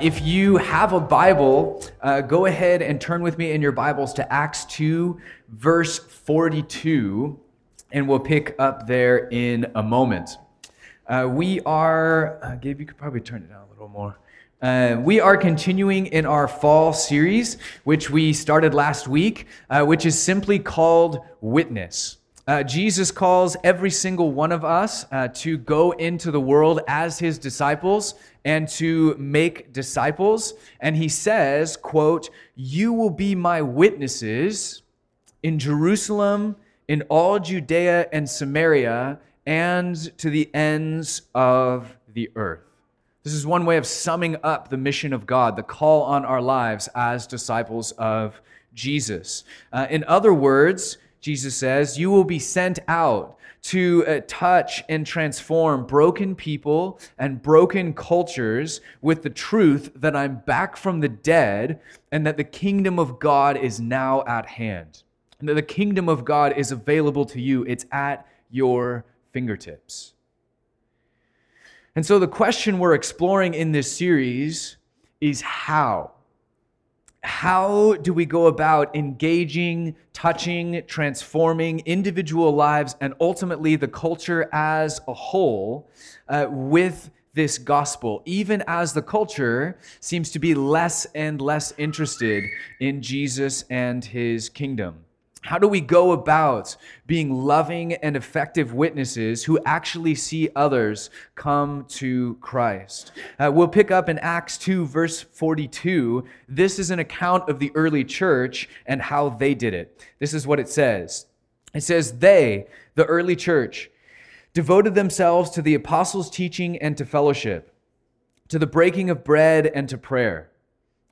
if you have a Bible, uh, go ahead and turn with me in your Bibles to Acts 2, verse 42, and we'll pick up there in a moment. Uh, we are, uh, Gabe, you could probably turn it down a little more. Uh, we are continuing in our fall series, which we started last week, uh, which is simply called Witness. Uh, Jesus calls every single one of us uh, to go into the world as his disciples and to make disciples. And he says, quote, You will be my witnesses in Jerusalem, in all Judea and Samaria, and to the ends of the earth. This is one way of summing up the mission of God, the call on our lives as disciples of Jesus. Uh, in other words, Jesus says, you will be sent out to uh, touch and transform broken people and broken cultures with the truth that I'm back from the dead and that the kingdom of God is now at hand. And that the kingdom of God is available to you, it's at your fingertips. And so the question we're exploring in this series is how? How do we go about engaging, touching, transforming individual lives and ultimately the culture as a whole uh, with this gospel, even as the culture seems to be less and less interested in Jesus and his kingdom? How do we go about being loving and effective witnesses who actually see others come to Christ? Uh, we'll pick up in Acts 2, verse 42. This is an account of the early church and how they did it. This is what it says It says, They, the early church, devoted themselves to the apostles' teaching and to fellowship, to the breaking of bread and to prayer.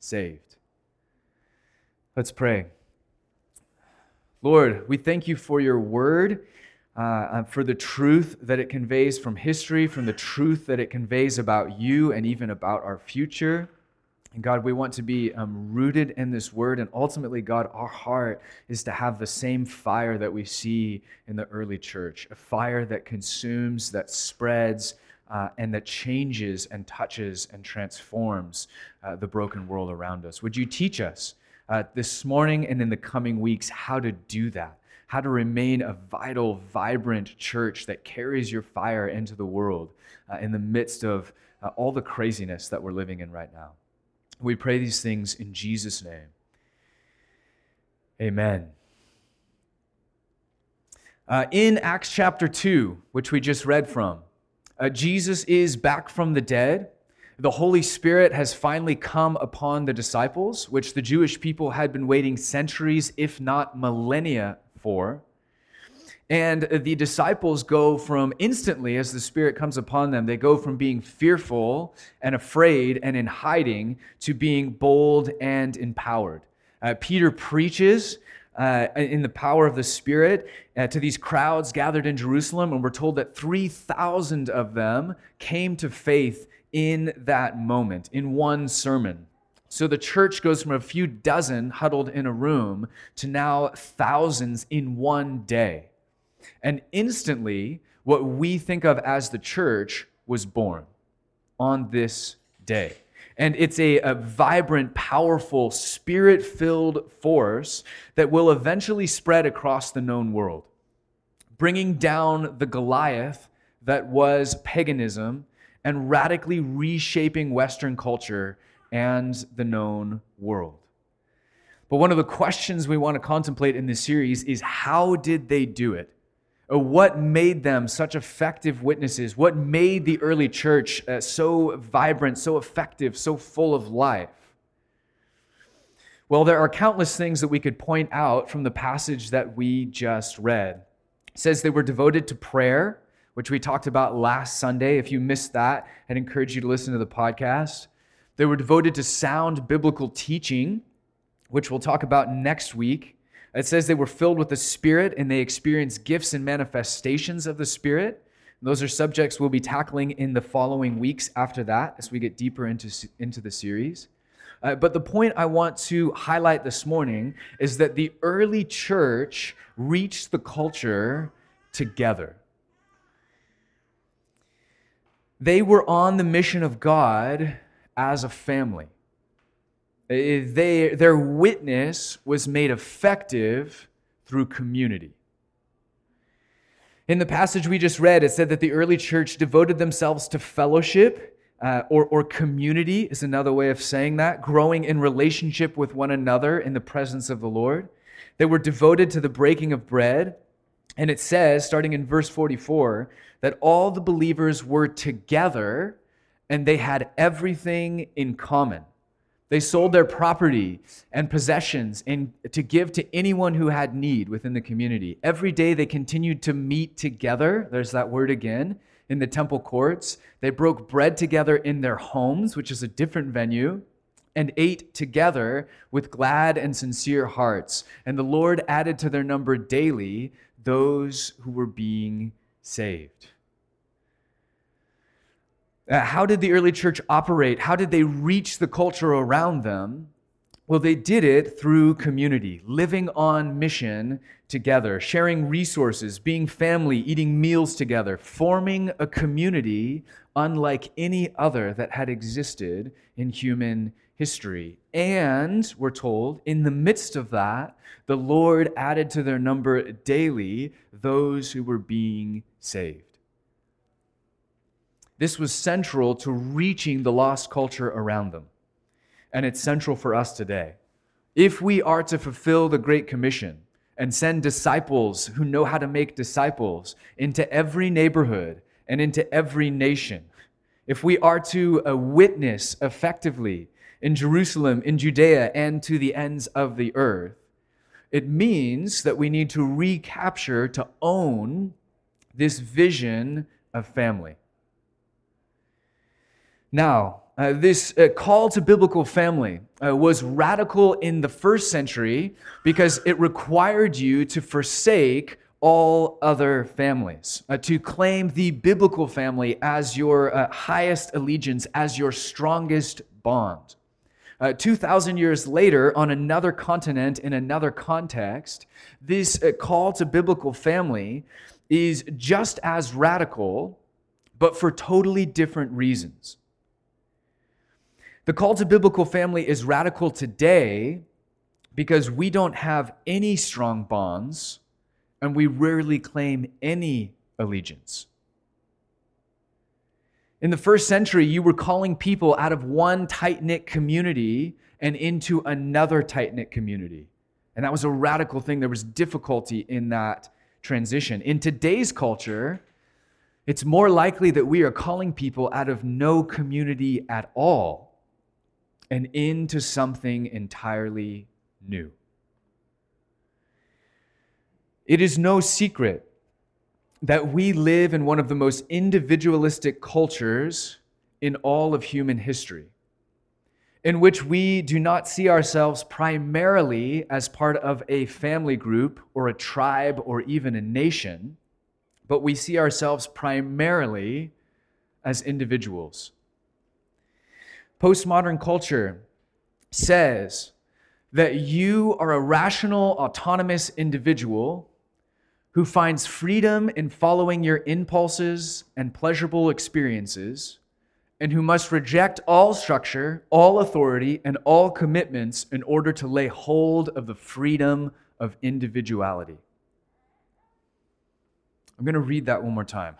saved. Let's pray. Lord, we thank you for your word, uh, uh, for the truth that it conveys from history, from the truth that it conveys about you and even about our future. And God, we want to be um, rooted in this word. And ultimately, God, our heart is to have the same fire that we see in the early church a fire that consumes, that spreads, uh, and that changes and touches and transforms uh, the broken world around us. Would you teach us uh, this morning and in the coming weeks how to do that? How to remain a vital, vibrant church that carries your fire into the world uh, in the midst of uh, all the craziness that we're living in right now. We pray these things in Jesus' name. Amen. Uh, in Acts chapter 2, which we just read from, uh, Jesus is back from the dead. The Holy Spirit has finally come upon the disciples, which the Jewish people had been waiting centuries, if not millennia, for. And the disciples go from instantly, as the Spirit comes upon them, they go from being fearful and afraid and in hiding to being bold and empowered. Uh, Peter preaches uh, in the power of the Spirit uh, to these crowds gathered in Jerusalem, and we're told that 3,000 of them came to faith in that moment, in one sermon. So the church goes from a few dozen huddled in a room to now thousands in one day. And instantly, what we think of as the church was born on this day. And it's a, a vibrant, powerful, spirit filled force that will eventually spread across the known world, bringing down the Goliath that was paganism and radically reshaping Western culture and the known world. But one of the questions we want to contemplate in this series is how did they do it? What made them such effective witnesses? What made the early church uh, so vibrant, so effective, so full of life? Well, there are countless things that we could point out from the passage that we just read. It says they were devoted to prayer, which we talked about last Sunday. If you missed that, I'd encourage you to listen to the podcast. They were devoted to sound biblical teaching, which we'll talk about next week. It says they were filled with the Spirit and they experienced gifts and manifestations of the Spirit. Those are subjects we'll be tackling in the following weeks after that as we get deeper into, into the series. Uh, but the point I want to highlight this morning is that the early church reached the culture together. They were on the mission of God as a family. They, their witness was made effective through community. In the passage we just read, it said that the early church devoted themselves to fellowship, uh, or, or community is another way of saying that, growing in relationship with one another in the presence of the Lord. They were devoted to the breaking of bread. And it says, starting in verse 44, that all the believers were together and they had everything in common. They sold their property and possessions in, to give to anyone who had need within the community. Every day they continued to meet together. There's that word again in the temple courts. They broke bread together in their homes, which is a different venue, and ate together with glad and sincere hearts. And the Lord added to their number daily those who were being saved. Uh, how did the early church operate? How did they reach the culture around them? Well, they did it through community, living on mission together, sharing resources, being family, eating meals together, forming a community unlike any other that had existed in human history. And we're told, in the midst of that, the Lord added to their number daily those who were being saved. This was central to reaching the lost culture around them. And it's central for us today. If we are to fulfill the Great Commission and send disciples who know how to make disciples into every neighborhood and into every nation, if we are to uh, witness effectively in Jerusalem, in Judea, and to the ends of the earth, it means that we need to recapture, to own this vision of family. Now, uh, this uh, call to biblical family uh, was radical in the first century because it required you to forsake all other families, uh, to claim the biblical family as your uh, highest allegiance, as your strongest bond. Uh, 2,000 years later, on another continent, in another context, this call to biblical family is just as radical, but for totally different reasons. The call to biblical family is radical today because we don't have any strong bonds and we rarely claim any allegiance. In the first century, you were calling people out of one tight knit community and into another tight knit community. And that was a radical thing. There was difficulty in that transition. In today's culture, it's more likely that we are calling people out of no community at all and into something entirely new. It is no secret that we live in one of the most individualistic cultures in all of human history, in which we do not see ourselves primarily as part of a family group or a tribe or even a nation, but we see ourselves primarily as individuals. Postmodern culture says that you are a rational, autonomous individual who finds freedom in following your impulses and pleasurable experiences, and who must reject all structure, all authority, and all commitments in order to lay hold of the freedom of individuality. I'm going to read that one more time.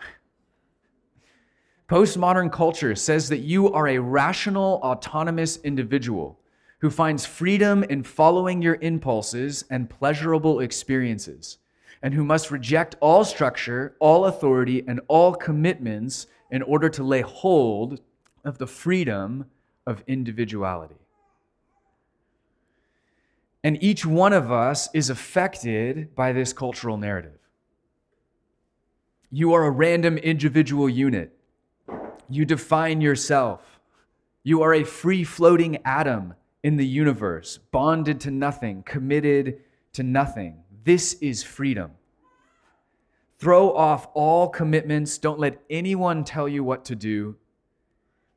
Postmodern culture says that you are a rational, autonomous individual who finds freedom in following your impulses and pleasurable experiences, and who must reject all structure, all authority, and all commitments in order to lay hold of the freedom of individuality. And each one of us is affected by this cultural narrative. You are a random individual unit you define yourself. You are a free floating atom in the universe, bonded to nothing, committed to nothing. This is freedom. Throw off all commitments. Don't let anyone tell you what to do.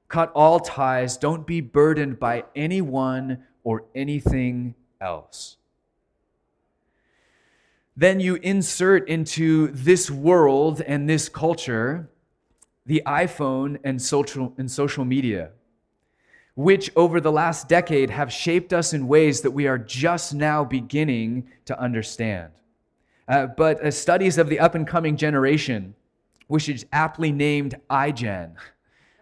Cut all ties. Don't be burdened by anyone or anything else. Then you insert into this world and this culture the iPhone and social, and social media, which over the last decade have shaped us in ways that we are just now beginning to understand. Uh, but uh, studies of the up and coming generation, which is aptly named iGen,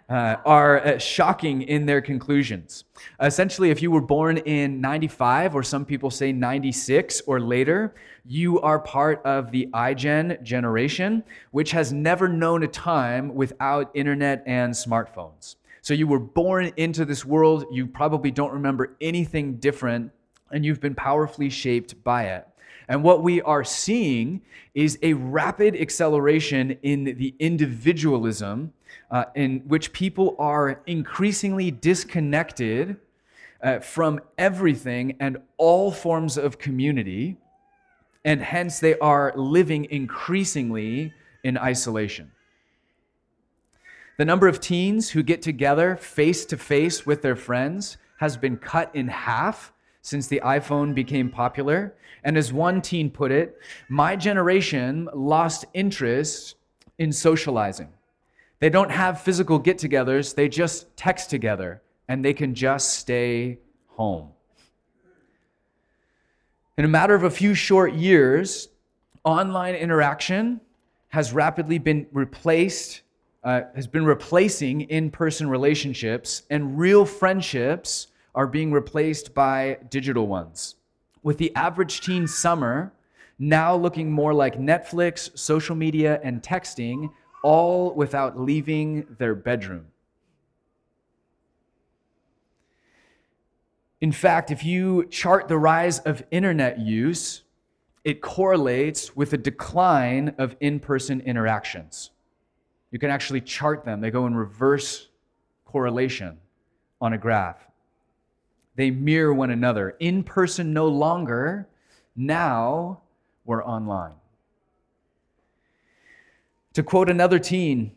uh, are uh, shocking in their conclusions. Essentially, if you were born in 95, or some people say 96 or later, you are part of the iGen generation, which has never known a time without internet and smartphones. So you were born into this world, you probably don't remember anything different, and you've been powerfully shaped by it. And what we are seeing is a rapid acceleration in the individualism uh, in which people are increasingly disconnected uh, from everything and all forms of community, and hence they are living increasingly in isolation. The number of teens who get together face to face with their friends has been cut in half since the iPhone became popular. And as one teen put it, my generation lost interest in socializing. They don't have physical get togethers, they just text together and they can just stay home. In a matter of a few short years, online interaction has rapidly been replaced, uh, has been replacing in person relationships, and real friendships are being replaced by digital ones. With the average teen summer now looking more like Netflix, social media, and texting, all without leaving their bedroom. In fact, if you chart the rise of internet use, it correlates with a decline of in person interactions. You can actually chart them, they go in reverse correlation on a graph. They mirror one another. In person no longer, now we're online. To quote another teen,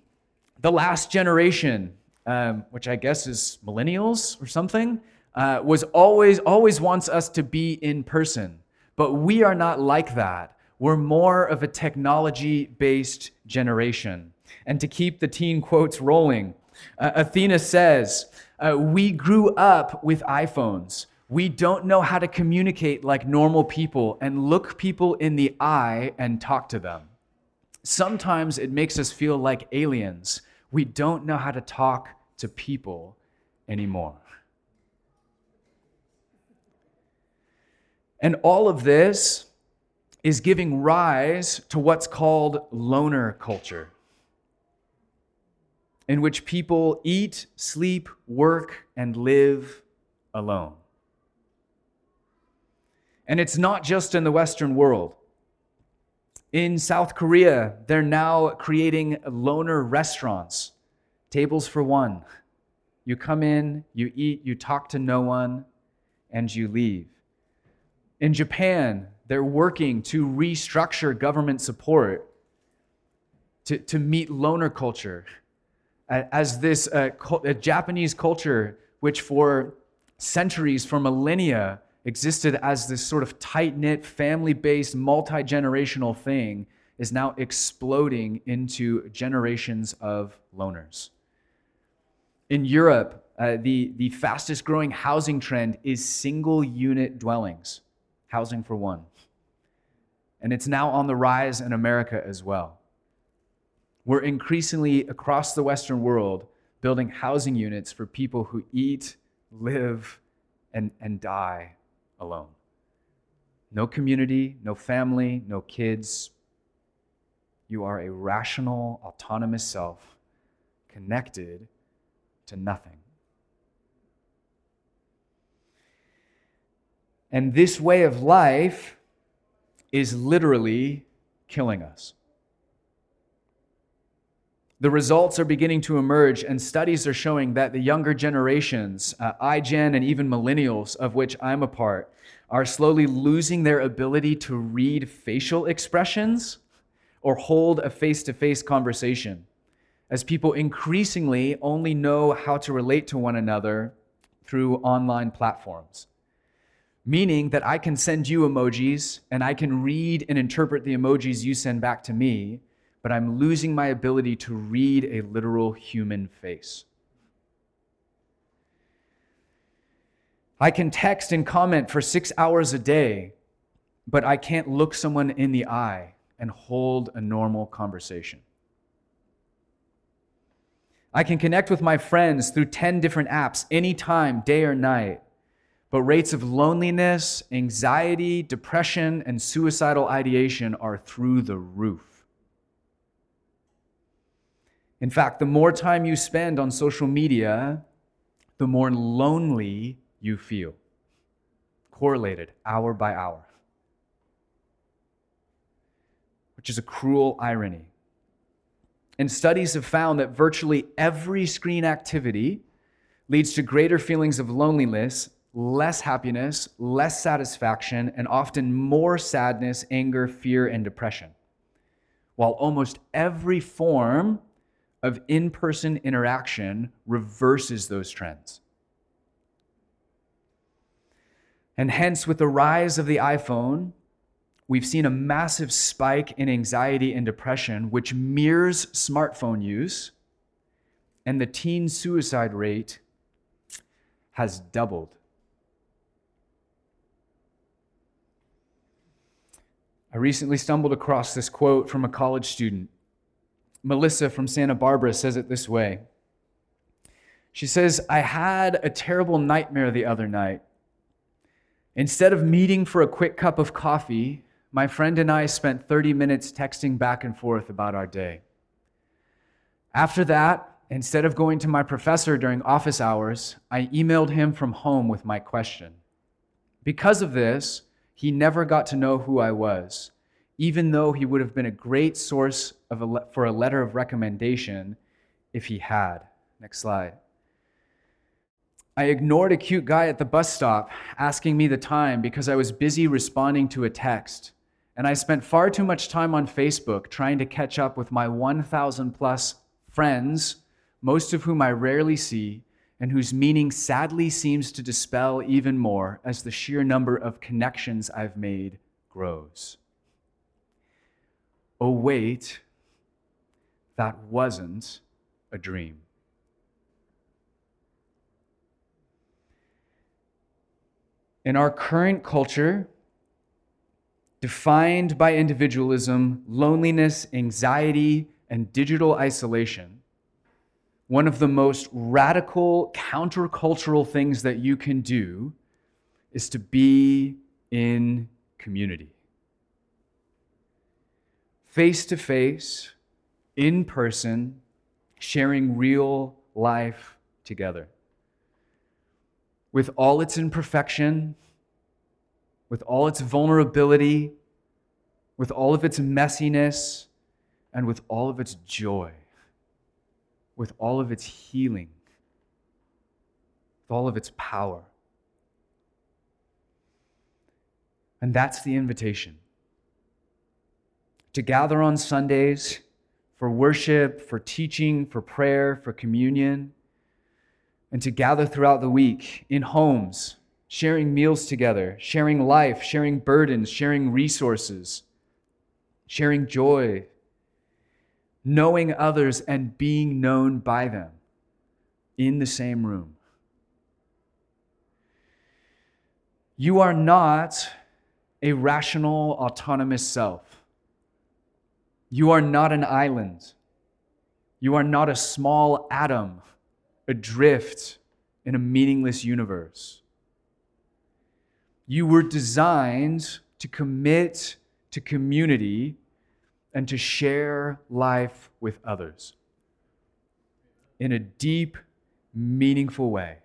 the last generation, um, which I guess is millennials or something, uh, was always always wants us to be in person, but we are not like that. We're more of a technology-based generation. And to keep the teen quotes rolling, uh, Athena says, uh, "We grew up with iPhones." We don't know how to communicate like normal people and look people in the eye and talk to them. Sometimes it makes us feel like aliens. We don't know how to talk to people anymore. And all of this is giving rise to what's called loner culture, in which people eat, sleep, work, and live alone. And it's not just in the Western world. In South Korea, they're now creating loner restaurants, tables for one. You come in, you eat, you talk to no one, and you leave. In Japan, they're working to restructure government support to, to meet loner culture as this uh, Japanese culture, which for centuries, for millennia, existed as this sort of tight knit, family based, multi generational thing is now exploding into generations of loners. In Europe, uh, the, the fastest growing housing trend is single unit dwellings, housing for one. And it's now on the rise in America as well. We're increasingly across the Western world building housing units for people who eat, live, and, and die alone. No community, no family, no kids. You are a rational, autonomous self connected to nothing. And this way of life is literally killing us. The results are beginning to emerge, and studies are showing that the younger generations, uh, iGen and even millennials, of which I'm a part, are slowly losing their ability to read facial expressions or hold a face to face conversation, as people increasingly only know how to relate to one another through online platforms. Meaning that I can send you emojis and I can read and interpret the emojis you send back to me but I'm losing my ability to read a literal human face. I can text and comment for six hours a day, but I can't look someone in the eye and hold a normal conversation. I can connect with my friends through 10 different apps anytime, day or night, but rates of loneliness, anxiety, depression, and suicidal ideation are through the roof. In fact, the more time you spend on social media, the more lonely you feel. Correlated hour by hour. Which is a cruel irony. And studies have found that virtually every screen activity leads to greater feelings of loneliness, less happiness, less satisfaction, and often more sadness, anger, fear, and depression. While almost every form of in person interaction reverses those trends. And hence, with the rise of the iPhone, we've seen a massive spike in anxiety and depression, which mirrors smartphone use, and the teen suicide rate has doubled. I recently stumbled across this quote from a college student Melissa from Santa Barbara says it this way She says, I had a terrible nightmare the other night. Instead of meeting for a quick cup of coffee, my friend and I spent 30 minutes texting back and forth about our day. After that, instead of going to my professor during office hours, I emailed him from home with my question. Because of this, he never got to know who I was even though he would have been a great source of a, for a letter of recommendation if he had. Next slide. I ignored a cute guy at the bus stop asking me the time because I was busy responding to a text. And I spent far too much time on Facebook trying to catch up with my 1,000 plus friends, most of whom I rarely see, and whose meaning sadly seems to dispel even more as the sheer number of connections I've made grows oh, wait, that wasn't a dream. In our current culture, defined by individualism, loneliness, anxiety, and digital isolation, one of the most radical countercultural things that you can do is to be in community face to face, in person, sharing real life together. With all its imperfection, with all its vulnerability, with all of its messiness, and with all of its joy, with all of its healing, with all of its power. And that's the invitation to gather on Sundays for worship, for teaching, for prayer, for communion, and to gather throughout the week in homes, sharing meals together, sharing life, sharing burdens, sharing resources, sharing joy, knowing others and being known by them in the same room. You are not a rational, autonomous self. You are not an island. You are not a small atom adrift in a meaningless universe. You were designed to commit to community and to share life with others in a deep, meaningful way.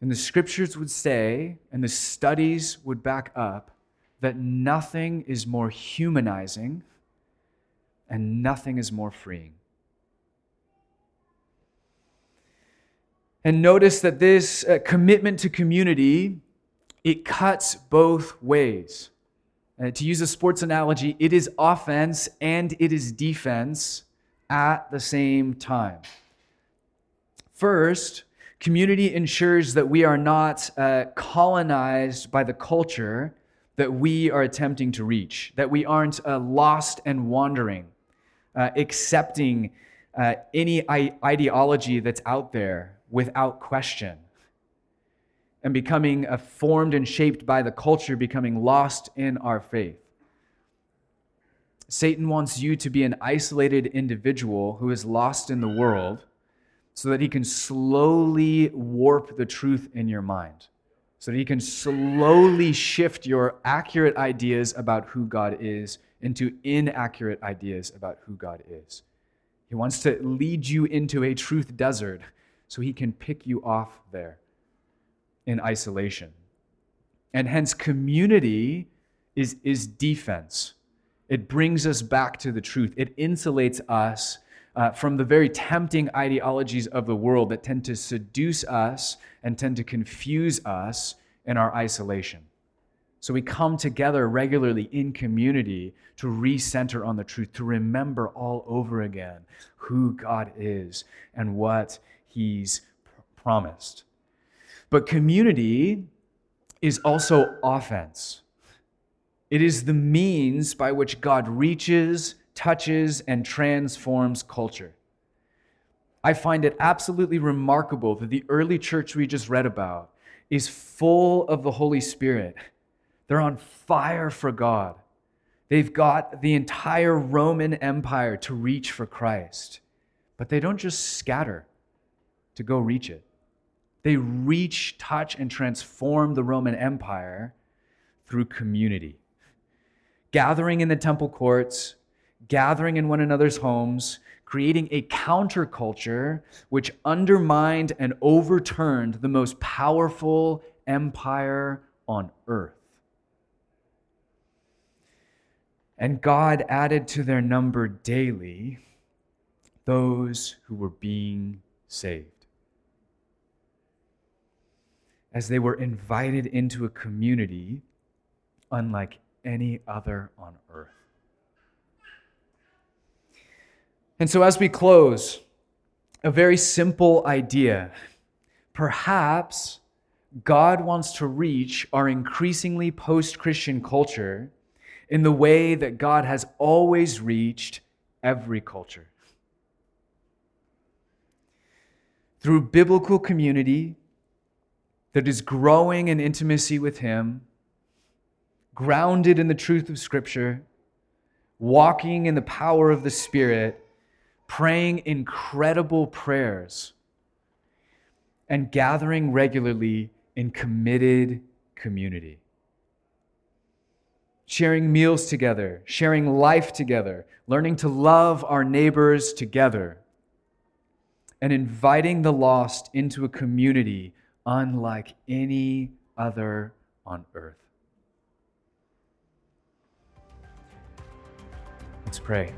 And the scriptures would say, and the studies would back up, that nothing is more humanizing and nothing is more freeing. And notice that this uh, commitment to community, it cuts both ways. Uh, to use a sports analogy, it is offense and it is defense at the same time. First, community ensures that we are not uh, colonized by the culture that we are attempting to reach, that we aren't uh, lost and wandering, uh, accepting uh, any I- ideology that's out there without question, and becoming uh, formed and shaped by the culture, becoming lost in our faith. Satan wants you to be an isolated individual who is lost in the world so that he can slowly warp the truth in your mind so that he can slowly shift your accurate ideas about who God is into inaccurate ideas about who God is. He wants to lead you into a truth desert so he can pick you off there in isolation. And hence, community is, is defense. It brings us back to the truth, it insulates us uh, from the very tempting ideologies of the world that tend to seduce us and tend to confuse us in our isolation. So we come together regularly in community to recenter on the truth, to remember all over again who God is and what He's promised. But community is also offense. It is the means by which God reaches touches, and transforms culture. I find it absolutely remarkable that the early church we just read about is full of the Holy Spirit. They're on fire for God. They've got the entire Roman Empire to reach for Christ, but they don't just scatter to go reach it. They reach, touch, and transform the Roman Empire through community. Gathering in the temple courts, gathering in one another's homes, creating a counterculture which undermined and overturned the most powerful empire on earth. And God added to their number daily those who were being saved. As they were invited into a community unlike any other on earth. And so, as we close, a very simple idea. Perhaps God wants to reach our increasingly post Christian culture in the way that God has always reached every culture. Through biblical community that is growing in intimacy with Him, grounded in the truth of Scripture, walking in the power of the Spirit praying incredible prayers, and gathering regularly in committed community. Sharing meals together, sharing life together, learning to love our neighbors together, and inviting the lost into a community unlike any other on earth. Let's pray.